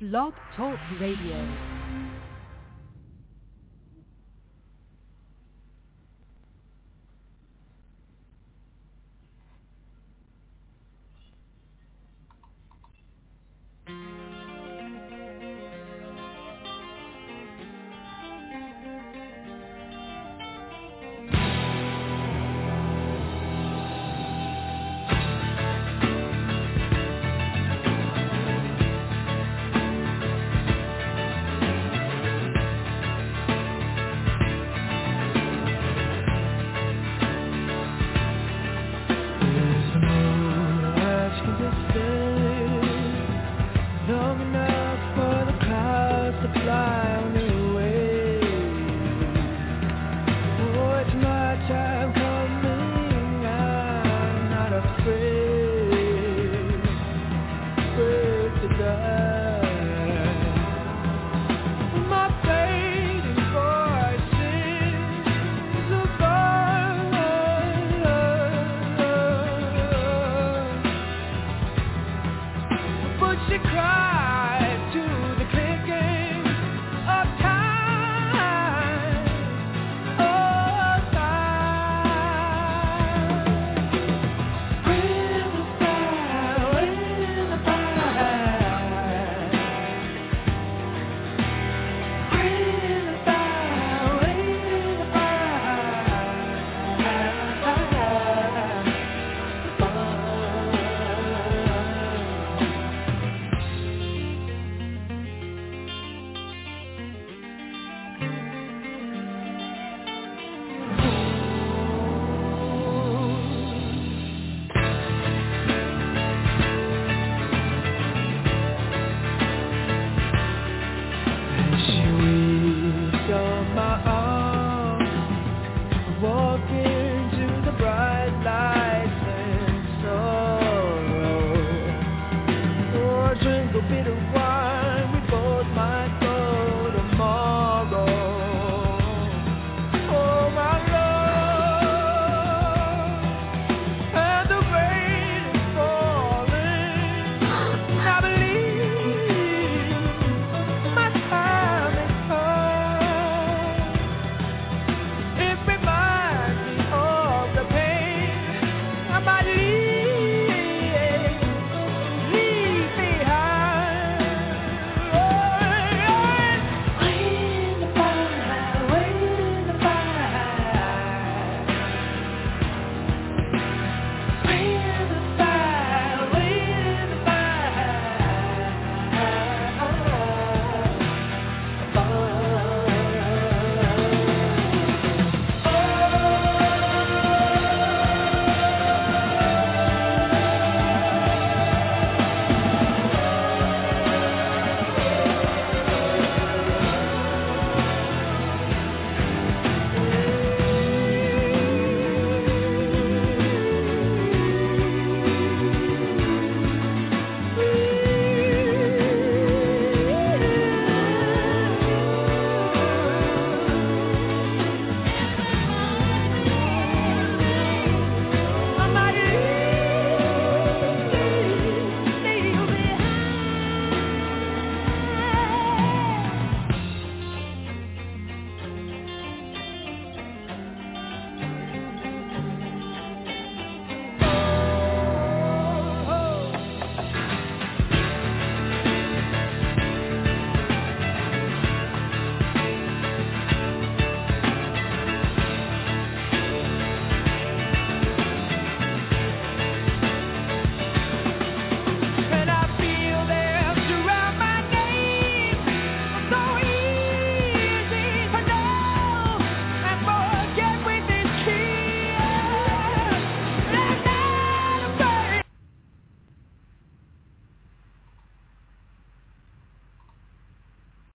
Blog Talk Radio. Die.